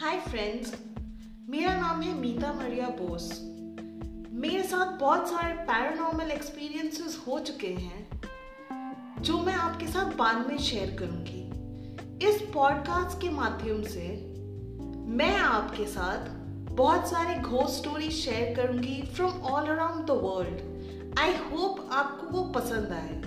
Hi friends मेरा नाम है मीता मरिया बोस। मेरे साथ बहुत सारे पैरानॉर्मल एक्सपीरियंसेस हो चुके हैं, जो मैं आपके साथ बाद में शेयर करूँगी। इस पॉडकास्ट के माध्यम से मैं आपके साथ बहुत सारे घोस्ट स्टोरी शेयर करूँगी from all around the world I hope आपको वो पसंद आए।